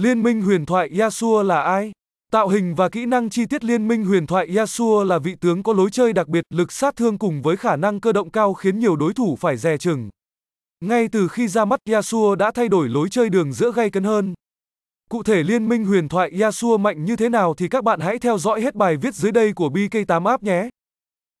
Liên minh huyền thoại Yasuo là ai? Tạo hình và kỹ năng chi tiết Liên minh huyền thoại Yasuo là vị tướng có lối chơi đặc biệt, lực sát thương cùng với khả năng cơ động cao khiến nhiều đối thủ phải dè chừng. Ngay từ khi ra mắt Yasuo đã thay đổi lối chơi đường giữa gay cấn hơn. Cụ thể Liên minh huyền thoại Yasuo mạnh như thế nào thì các bạn hãy theo dõi hết bài viết dưới đây của BK8 App nhé.